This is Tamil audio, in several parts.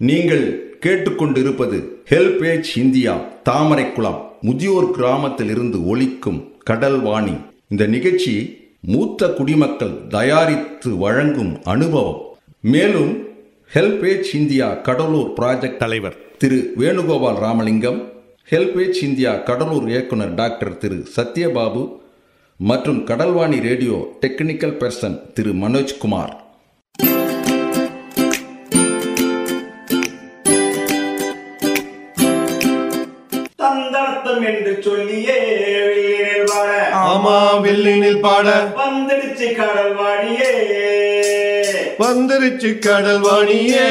நீங்கள் கேட்டுக்கொண்டிருப்பது ஹெல்பேஜ் இந்தியா தாமரைக்குளம் முதியோர் கிராமத்தில் இருந்து ஒலிக்கும் கடல் வாணி இந்த நிகழ்ச்சி மூத்த குடிமக்கள் தயாரித்து வழங்கும் அனுபவம். மேலும் ஹெல்பேஜ் இந்தியா கடலூர் ப்ராஜெக்ட் தலைவர் திரு வேணுகோபால் ராமலிங்கம் ஹெல்பேஜ் இந்தியா கடலூர் இயக்குனர் டாக்டர் திரு சத்யபாபு மற்றும் Kadalvani radio technical person Thiru Manojkumar. வில்லினில் பாட வந்துடுச்சு கடல் வாடியே வந்துருச்சு கடல் வாணியே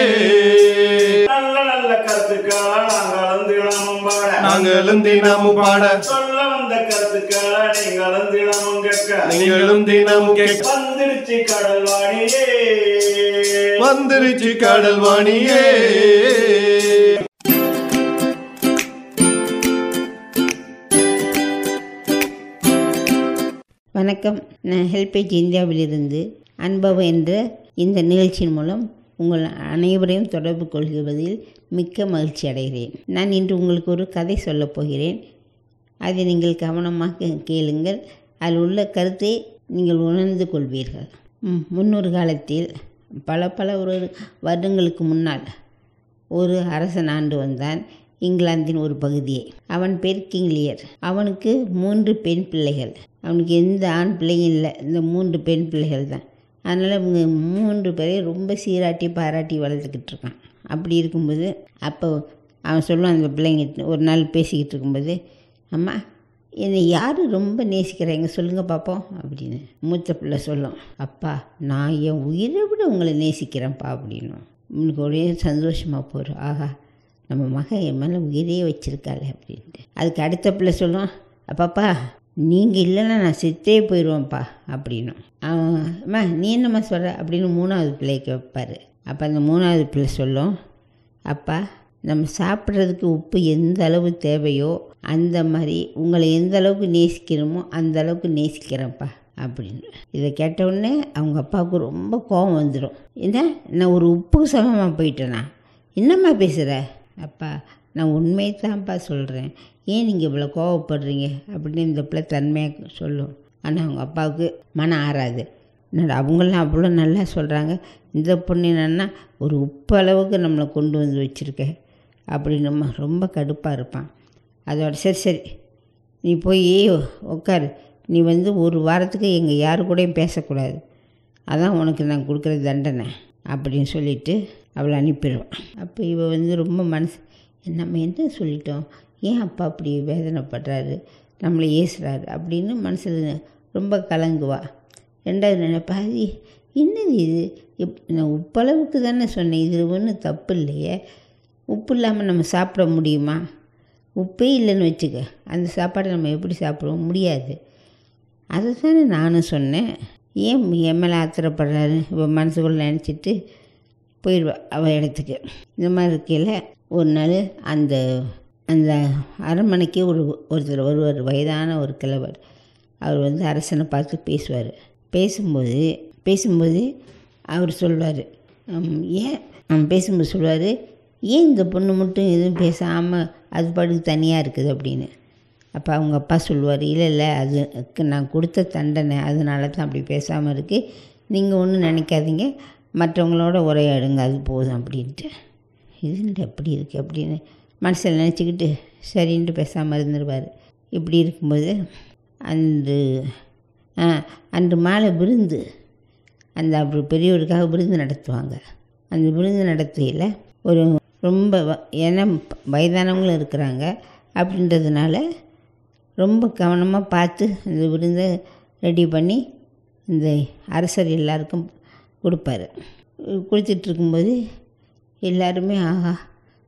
நல்ல நல்ல கருத்துக்களா நாங்களும் தினமும் பாட. நாங்களும் தினமும் பாட. சொல்ல வந்த கருத்துக்களா நீங்களும் தினமும் கேட்க. நீங்களும் தினமும் கேட்க. வந்துடுச்சு கடல் வாடியே வந்துருச்சு கடல் வாணியே வணக்கம். நான் ஹெல்பேஜ் இந்தியாவிலிருந்து அனுபவம் என்ற இந்த நிகழ்ச்சியின் மூலம் உங்கள் அனைவரையும் தொடர்பு கொள்வதில் மிக்க மகிழ்ச்சி அடைகிறேன். நான் இன்று உங்களுக்கு ஒரு கதை சொல்லப் போகிறேன். அதை நீங்கள் கவனமாக கேளுங்கள். அதில் உள்ள கருத்தை நீங்கள் உணர்ந்து கொள்வீர்கள். முன்னொரு காலத்தில் பல பல ஒரு வருடங்களுக்கு முன்னால் ஒரு அரசன் ஆண்டு வந்தான். இங்கிலாந்தின் ஒரு பகுதியை அவன் பேர் கிங்லியர் அவனுக்கு மூன்று பெண் பிள்ளைகள். அவனுக்கு எந்த ஆண் பிள்ளையும் இல்லை. இந்த மூன்று பெண் பிள்ளைகள் தான். அதனால் இவங்க மூன்று பேரையும் ரொம்ப சீராட்டி பாராட்டி வளர்த்துக்கிட்டு இருக்கான். அப்படி இருக்கும்போது அப்போ அவன் சொல்லுவான் அந்த பிள்ளைங்க ஒரு நாள் பேசிக்கிட்டு இருக்கும்போது அம்மா என்னை யார் ரொம்ப நேசிக்கிறாங்க சொல்லுங்கள் பார்ப்போம் அப்படின்னு மூத்த பிள்ளை சொல்லும். அப்பா நான் என் உயிரை விட உங்களை நேசிக்கிறேன்ப்பா அப்படின்னும். உனக்கு ஒரே சந்தோஷமாக போகிறோம் ஆஹா நம்ம மகன் என் மேலே உயிரே வச்சுருக்காள் அப்படின்ட்டு. அதுக்கு அடுத்த பிள்ளை சொல்லுவோம் அப்பாப்பா நீங்கள் இல்லைன்னா நான் செத்தே போயிடுவேன்ப்பா அப்படின்னும். அம்மா நீ என்னம்மா சொல்கிற அப்படின்னு மூணாவது பிள்ளையை வைப்பார் அப்போ அந்த மூணாவது பிள்ளை சொல்லும் அப்பா நம்ம சாப்பிட்றதுக்கு உப்பு எந்த அளவு தேவையோ அந்த மாதிரி உங்களை எந்த அளவுக்கு நேசிக்கிறோமோ அந்த அளவுக்கு நேசிக்கிறேன்ப்பா அப்படின்னு. இதை கேட்டவுடனே அவங்க அப்பாவுக்கு ரொம்ப கோபம் வந்துடும் என்ன நான் ஒரு உப்புக்கு சமமாக போயிட்டேனா? என்னம்மா பேசுகிற அப்பா நான் உண்மையை தான்ப்பா சொல்கிறேன் ஏன் நீங்கள் இவ்வளோ கோவப்படுறீங்க? அப்படின்னு இந்த பிள்ளை தன்மையாக சொல்லும். ஆனால் அவங்க அப்பாவுக்கு மனம் ஆறாது. என்னடா அவங்களாம் அவ்வளோ நல்லா சொல்கிறாங்க இந்த பொண்ணு என்னன்னா ஒரு உப்பு அளவுக்கு நம்மளை கொண்டு வந்து வச்சுருக்க அப்படின்னு நம்ம ரொம்ப கடுப்பாக இருப்பான். அதோட சரி சரி நீ போய் உட்காரு நீ வந்து ஒரு வாரத்துக்கு எங்கள் யாரு கூடயும் பேசக்கூடாது. அதான் உனக்கு நான் கொடுக்குற தண்டனை. அப்படின்னு சொல்லிட்டு அவளை அனுப்பிடுவான். அப்போ இவள் வந்து ரொம்ப மனசு நம்ம என்ன சொல்லிட்டோம்? ஏன் அப்பா அப்படி வேதனைப்படுறாரு? நம்மளை ஏசுறாரு? அப்படின்னு மனசில் ரொம்ப கலங்குவா. ரெண்டாவது நினைப்பா அது என்னது இது? இப் நான் உப்பளவுக்கு தானே சொன்னேன். இது ஒன்றும் தப்பு இல்லையே. உப்பு இல்லாமல் நம்ம சாப்பிட முடியுமா? உப்பே இல்லைன்னு வச்சுக்க. அந்த சாப்பாடை நம்ம எப்படி சாப்பிடுவோம்? முடியாது. அதை தானே நானும் சொன்னேன். ஏன் என் மேலே ஆத்திரப்படுறாரு? இவன் மனசுக்குள்ள நினச்சிட்டு போயிடுவாள் அவள் இடத்துக்கு. இந்த மாதிரி இருக்கையில் ஒரு நாள் அந்த அந்த அரண்மனைக்கு ஒரு ஒருத்தர் ஒருவர் வயதான ஒரு கிழவர் அவர் வந்து அரசனை பார்த்து பேசுவார். பேசும்போது பேசும்போது அவர் சொல்வார் ஏன்? அவன் பேசும்போது சொல்வார் ஏன் இந்த பொண்ணு மட்டும் எதுவும் பேசாமல் அது பாட்டுக்கு தனியாக இருக்குது அப்படின்னு. அப்போ அவங்க அப்பா சொல்லுவார் இல்லை இல்லை அதுக்கு நான் கொடுத்த தண்டனை அதனால தான் அப்படி பேசாமல் இருக்குது நீங்கள் ஒன்றும் நினைக்காதீங்க. மற்றவங்களோட உரையாடுங்க அது போதும் அப்படின்ட்டு. இது எப்படி இருக்குது அப்படின்னு மனசில் நினச்சிக்கிட்டு சரின்ட்டு பேசாமல் இருந்துருவார். இப்படி இருக்கும்போது அன்று அன்று மாலை விருந்து அந்த அப்படி பெரியவருக்காக விருந்து நடத்துவாங்க. அந்த விருந்து நடத்தையில் ஒரு ரொம்ப வ- ஏன்னா வயதானவங்களும் இருக்கிறாங்க. அப்படின்றதுனால ரொம்ப கவனமாக பார்த்து இந்த விருந்தை ரெடி பண்ணி இந்த அரசர் எல்லாருக்கும் கொடுப்பாரு. கொடுத்துட்டு இருக்கும்போது எல்லாருமே ஆஹா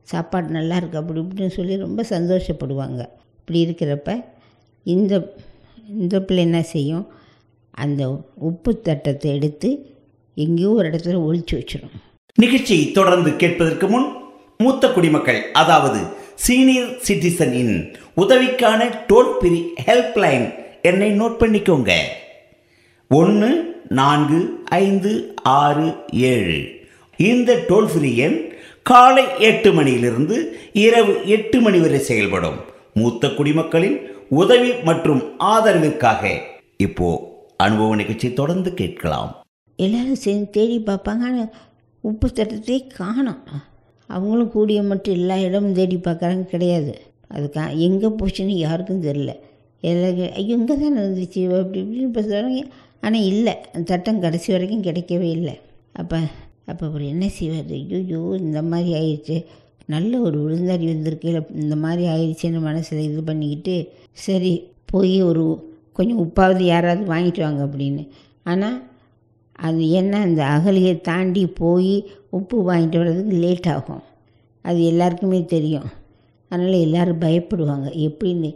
சாப்பாடு நல்லா இருக்கு அப்படி இப்படின்னு சொல்லி ரொம்ப சந்தோஷப்படுவாங்க. இப்படி இருக்கிறப்ப இந்த இந்த பிள்ளை என்ன செய்யும்? அந்த உப்பு தட்டத்தை எடுத்து எங்கேயோ ஒரு இடத்துல ஒழிச்சு வச்சிடும். நிகழ்ச்சியை தொடர்ந்து கேட்பதற்கு முன் மூத்த குடிமக்கள் அதாவது சீனியர் சிட்டிசனின் உதவிக்கான டோல் ஃப்ரீ ஹெல்ப்லைன் என்னை நோட் பண்ணிக்கோங்க. ஒன்று நான்கு ஐந்து ஆறு ஏழு. இந்த டோல் ஃப்ரீ எண் காலை எட்டு மணியிலிருந்து இரவு எட்டு மணி வரை செயல்படும். மூத்த குடிமக்களின் உதவி மற்றும் ஆதரவிற்காக இப்போ அனுபவ நிகழ்ச்சி தொடர்ந்து கேட்கலாம். எல்லாரும் சேர்ந்து தேடி பார்ப்பாங்க. உப்பு தட்டத்தையே காணும். அவங்களும் கூடிய மட்டும் எல்லா இடமும் தேடி பார்க்குறாங்க கிடையாது. அது கா எங்கே போச்சுன்னு யாருக்கும் தெரில எல்லாரும் ஐயோ இங்கே தான் இருந்துச்சு அப்படி இப்படின்னு பேசுகிறாங்க ஆனால் இல்லை. அந்த சட்டம் கடைசி வரைக்கும் கிடைக்கவே இல்லை. அப்போ அப்போ அவர் என்ன செய்வார்? ஐயோ இந்த மாதிரி ஆயிடுச்சு நல்ல ஒரு விருந்தாடி வந்திருக்கையில் இந்த மாதிரி ஆயிடுச்சுன்னு மனசில் இது பண்ணிக்கிட்டு சரி போய் ஒரு கொஞ்சம் உப்பாவது யாராவது வாங்கிட்டு வாங்க அப்படின்னு. ஆனால் அது என்ன அந்த அகலியை தாண்டி போய் உப்பு வாங்கிட்டு வர்றதுக்கு லேட் ஆகும். அது எல்லாருக்குமே தெரியும். அதனால் எல்லோரும் பயப்படுவாங்க. எப்படின்னு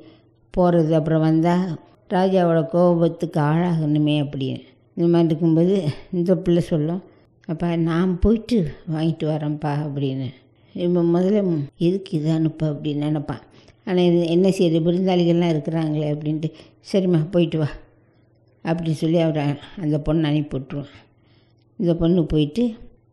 போகிறது அப்புறம் வந்தால் ராஜாவோட கோபத்துக்கு ஆளாகணுமே அப்படின்னு. இந்த மாதிரி இருக்கும்போது இந்த பிள்ளை சொல்லும் அப்பா நான் போயிட்டு வாங்கிட்டு வரேன்ப்பா அப்படின்னு. இப்போ முதல்ல எதுக்கு இது அனுப்ப அப்படின்னு நினப்பான். ஆனால் இது என்ன செய்யுது? விருந்தாளிகள்லாம் இருக்கிறாங்களே அப்படின்ட்டு சரிம்மா போயிட்டு வா. அப்படி சொல்லி அவரை அந்த பொண்ணை அனுப்பி விட்ருவான் இந்த பொண்ணு போயிட்டு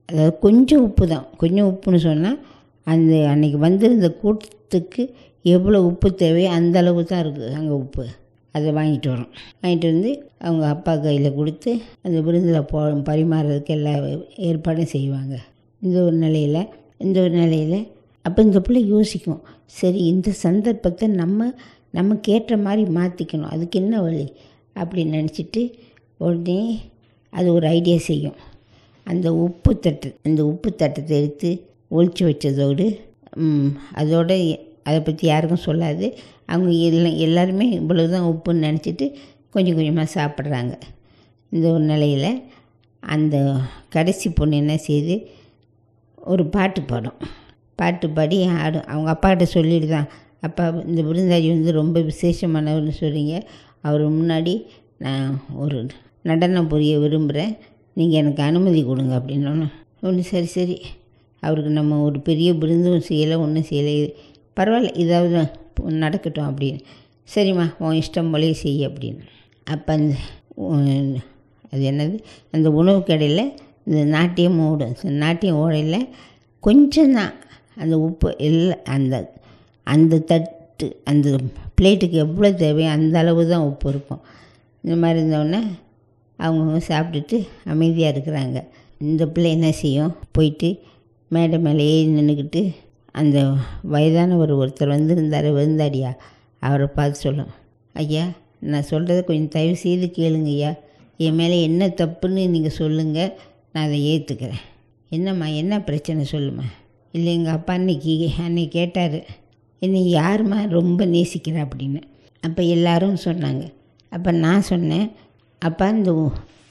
அதாவது கொஞ்சம் உப்பு தான். கொஞ்சம் உப்புன்னு சொன்னால் அந்த அன்றைக்கி வந்திருந்த கூட்டத்துக்கு எவ்வளோ உப்பு தேவையோ அந்த அளவு தான் இருக்குது அங்கே உப்பு. அதை வாங்கிட்டு வரோம். வாங்கிட்டு வந்து அவங்க அப்பா கையில் கொடுத்து அந்த விருந்தில் போ பரிமாறுறதுக்கு எல்லா ஏற்பாடும் செய்வாங்க. இந்த ஒரு நிலையில் இந்த ஒரு நிலையில் அப்போ இந்த பிள்ளை யோசிக்கும் சரி இந்த சந்தர்ப்பத்தை நம்ம நமக்கு ஏற்ற மாதிரி மாற்றிக்கணும் அதுக்கு என்ன வழி? அப்படின்னு நினச்சிட்டு உடனே அது ஒரு ஐடியா செய்யும். அந்த உப்பு தட்டு அந்த உப்பு தட்டத்தை எடுத்து ஒழிச்சு வச்சதோடு அதோட அதை பற்றி யாருக்கும் சொல்லாது. அவங்க எல்லாம் எல்லாருமே இவ்வளவுதான் உப்புன்னு நினச்சிட்டு கொஞ்சம் கொஞ்சமாக சாப்பிட்றாங்க. இந்த ஒரு நிலையில் அந்த கடைசி பொண்ணு என்ன செய்யுது ஒரு பாட்டு பாடும். பாட்டு பாடி ஆடும் அவங்க அப்பாக்கிட்ட சொல்லிட்டு தான் அப்பா இந்த விருந்தாளி வந்து ரொம்ப விசேஷமானவர்னு சொல்கிறீங்க அவர் முன்னாடி நான் ஒரு நடனம் புரிய விரும்புகிறேன் நீங்கள் எனக்கு அனுமதி கொடுங்க அப்படின்னோன்னு. ஒன்று சரி சரி. அவருக்கு நம்ம ஒரு பெரிய விருந்தும் செய்யலை ஒன்றும் செய்யலை. பரவாயில்ல இதாவது நடக்கட்டும் அப்படின்னு. சரிம்மா உன் இஷ்டம் போலே செய் அப்படின்னு. அப்போ அந்த அது என்னது? அந்த உணவு கடையில் இந்த நாட்டியம் ஓடும் நாட்டியம் ஓடையில் கொஞ்சம் தான் அந்த உப்பு இல்லை அந்த அந்த தட்டு அந்த பிளேட்டுக்கு எவ்வளோ தேவையோ அந்த அளவு தான் உப்பு இருக்கும். இந்த மாதிரி இருந்தோடனே அவங்கவுங்க சாப்பிட்டுட்டு அமைதியாக இருக்கிறாங்க. இந்த பிள்ளை என்ன செய்யும்? போயிட்டு மேடை மேலே ஏறி நின்றுக்கிட்டு அந்த வயதானவர் ஒருத்தர் வந்திருந்தார் விருந்தாடியா அவரை பார்த்து சொல்லும். ஐயா நான் சொல்கிறத கொஞ்சம் தயவு செய்து கேளுங்க ஐயா. என் மேலே என்ன தப்புன்னு நீங்கள் சொல்லுங்கள் நான் அதை ஏற்றுக்கிறேன் என்னம்மா என்ன பிரச்சனை சொல்லுமா இல்லை எங்கள் அப்பா அன்னைக்கு அன்னைக்கு கேட்டார். என்னை யாரும்மா ரொம்ப நேசிக்கிறா அப்படின்னு. அப்போ எல்லாரும் சொன்னாங்க. அப்போ நான் சொன்னேன் அப்போ அந்த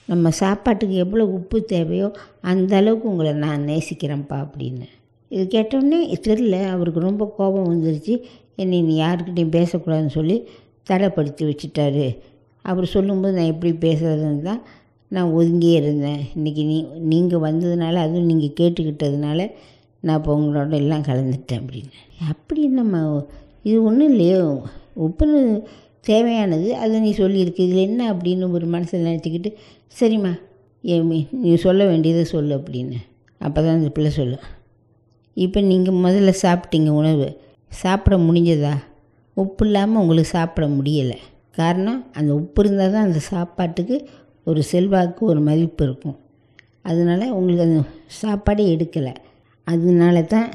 நம்ம சாப்பாட்டுக்கு எவ்வளோ உப்பு தேவையோ அந்த அளவுக்கு உங்களை நான் நேசிக்கிறேன்ப்பா அப்படின்னு. இது கேட்டோடனே தெரில அவருக்கு ரொம்ப கோபம் வந்துருச்சு. என்னை நீ யாருக்கிட்டையும் பேசக்கூடாதுன்னு சொல்லி தடைப்படுத்தி வச்சுட்டாரு. அவர் சொல்லும்போது நான் எப்படி பேசுறதுன்னு தான் நான் ஒதுங்கியே இருந்தேன். இன்றைக்கி நீ நீங்கள் வந்ததுனால அதுவும் நீங்கள் கேட்டுக்கிட்டதுனால நான் இப்போ உங்களோட எல்லாம் கலந்துட்டேன் அப்படின்னு. அப்படி நம்ம இது ஒன்றும் இல்லையோ? உப்புன்னு தேவையானது. அதை நீ சொல்லியிருக்கு. இதில் என்ன அப்படின்னு ஒரு மனசில் நினச்சிக்கிட்டு சரிம்மா ஏமி நீ சொல்ல வேண்டியதை சொல்லு அப்படின்னு. அப்போ தான் அந்த பிள்ளை சொல்லும் இப்போ நீங்கள் முதல்ல சாப்பிட்டீங்க உணவு. சாப்பிட முடிஞ்சதா? உப்பு இல்லாமல் உங்களுக்கு சாப்பிட முடியலை. காரணம் அந்த உப்பு இருந்தால் தான் அந்த சாப்பாட்டுக்கு ஒரு செல்வாக்கு ஒரு மதிப்பு இருக்கும். அதனால் உங்களுக்கு அந்த சாப்பாடே எடுக்கலை. அதனால தான்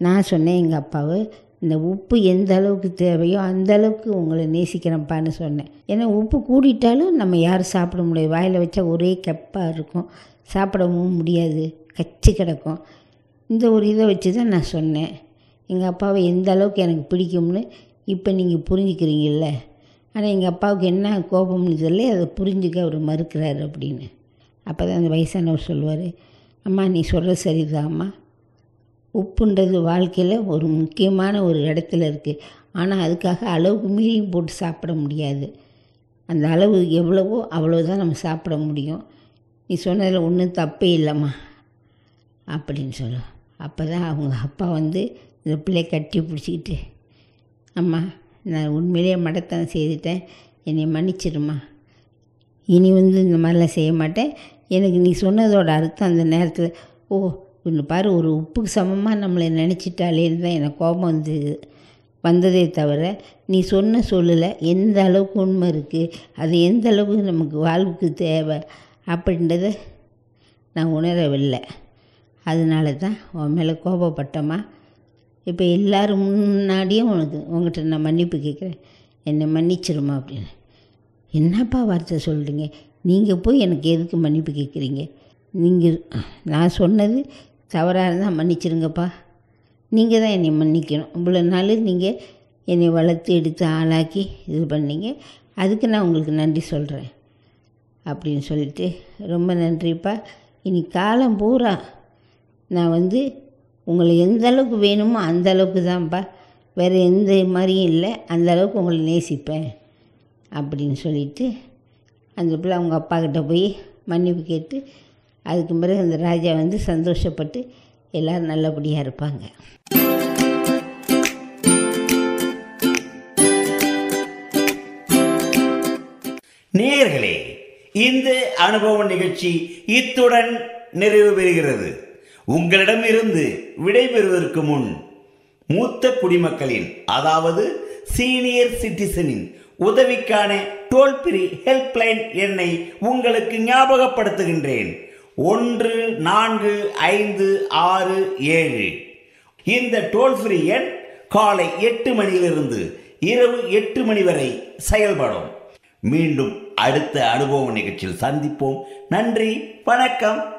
நான் சொன்னேன் எங்கள் அப்பாவை இந்த உப்பு எந்த அளவுக்கு தேவையோ அந்த அளவுக்கு உங்களை நேசிக்கிறேன்ப்பான்னு சொன்னேன். ஏன்னா உப்பு கூடிட்டாலும் நம்ம யாரும் சாப்பிட முடியாது. வாயில் வச்சா ஒரே கெப்பாக இருக்கும். சாப்பிடவும் முடியாது. கச்சி கிடக்கும். இந்த ஒரு இதை வச்சு தான் நான் சொன்னேன். எங்கள் அப்பாவை எந்த அளவுக்கு எனக்கு பிடிக்கும்னு இப்போ நீங்கள் புரிஞ்சுக்கிறீங்கல்ல? ஆனால் எங்கள் அப்பாவுக்கு என்ன கோபம்னு சொல்லி அதை புரிஞ்சுக்க அவர் மறுக்கிறாரு அப்படின்னு. அப்போ தான் அந்த வயசானவர் சொல்லுவார் அம்மா நீ சொல்கிறது சரிதாம்மா. உப்புன்றது வாழ்க்கையில் ஒரு முக்கியமான ஒரு இடத்துல இருக்குது ஆனால் அதுக்காக அளவுக்கு மீறியும் போட்டு சாப்பிட முடியாது. அந்த அளவு எவ்வளவோ அவ்வளோதான் நம்ம சாப்பிட முடியும். நீ சொன்னதில் ஒன்றும் தப்பே இல்லைம்மா. அப்படின்னு சொல்லும் அப்போ தான் அவங்க அப்பா வந்து இந்த பிள்ளைய கட்டி பிடிச்சிக்கிட்டு அம்மா நான் உண்மையிலேயே மடத்தனம் செய்துட்டேன். என்னை மன்னிச்சிடுமா இனி வந்து இந்த மாதிரிலாம் செய்ய மாட்டேன். எனக்கு நீ சொன்னதோட அர்த்தம் அந்த நேரத்தில் ஓ கொஞ்சம் பாரு ஒரு உப்புக்கு சமமாக நம்மளை நினச்சிட்டாலேன்னு தான் எனக்கு கோபம் வந்து வந்ததே தவிர நீ சொன்ன சொல்லலை எந்த அளவுக்கு உண்மை இருக்குது அது எந்த அளவுக்கு நமக்கு வாழ்வுக்கு தேவை அப்படின்றத நான் உணரவில்லை. அதனால தான் உன் மேலே கோபப்பட்டோமா இப்போ எல்லாரும் முன்னாடியும் உனக்கு உங்கள்கிட்ட நான் மன்னிப்பு கேட்குறேன் என்னை மன்னிச்சிருமா அப்படின்னு என்னப்பா வார்த்தை சொல்கிறீங்க நீங்கள் போய் எனக்கு எதுக்கு மன்னிப்பு கேட்குறீங்க நீங்கள் நான் சொன்னது தவறாக இருந்தால் மன்னிச்சிருங்கப்பா. நீங்கள் தான் என்னை மன்னிக்கணும். இவ்வளோ நாள் நீங்கள் என்னை வளர்த்து எடுத்து ஆளாக்கி இது பண்ணீங்க. அதுக்கு நான் உங்களுக்கு நன்றி சொல்கிறேன் அப்படின்னு சொல்லிட்டு ரொம்ப நன்றிப்பா. இனி காலம் பூரா நான் வந்து உங்களை எந்த அளவுக்கு வேணுமோ அந்த அளவுக்கு தான்ப்பா. வேறு எந்த மாதிரியும் இல்லை. அந்த அளவுக்கு உங்களை நேசிப்பேன். அப்படின்னு சொல்லிட்டு அந்த பிள்ளை அவங்க அப்பா கிட்ட போய் மன்னிப்பு கேட்டு அதுக்கு பிறகு அந்த ராஜா வந்து சந்தோஷப்பட்டு எல்லோரும் நல்லபடியாக இருப்பாங்க. நேயர்களே இந்த அனுபவ நிகழ்ச்சி இத்துடன் நிறைவு பெறுகிறது. உங்களிடமிருந்து விடைபெறுவதற்கு முன் மூத்த குடிமக்களின் அதாவது சீனியர் சிட்டிசனின் உதவிக்கான டோல் ஃப்ரீ ஹெல்ப்லைன் எண்ணை உங்களுக்கு ஞாபகப்படுத்துகின்றேன். ஒன்று நான்கு ஐந்து ஆறு ஏழு. இந்த டோல் ஃப்ரீ எண் காலை எட்டு மணியிலிருந்து இரவு எட்டு மணி வரை செயல்படும். மீண்டும் அடுத்த அனுபவ நிகழ்ச்சியில் சந்திப்போம். நன்றி வணக்கம்.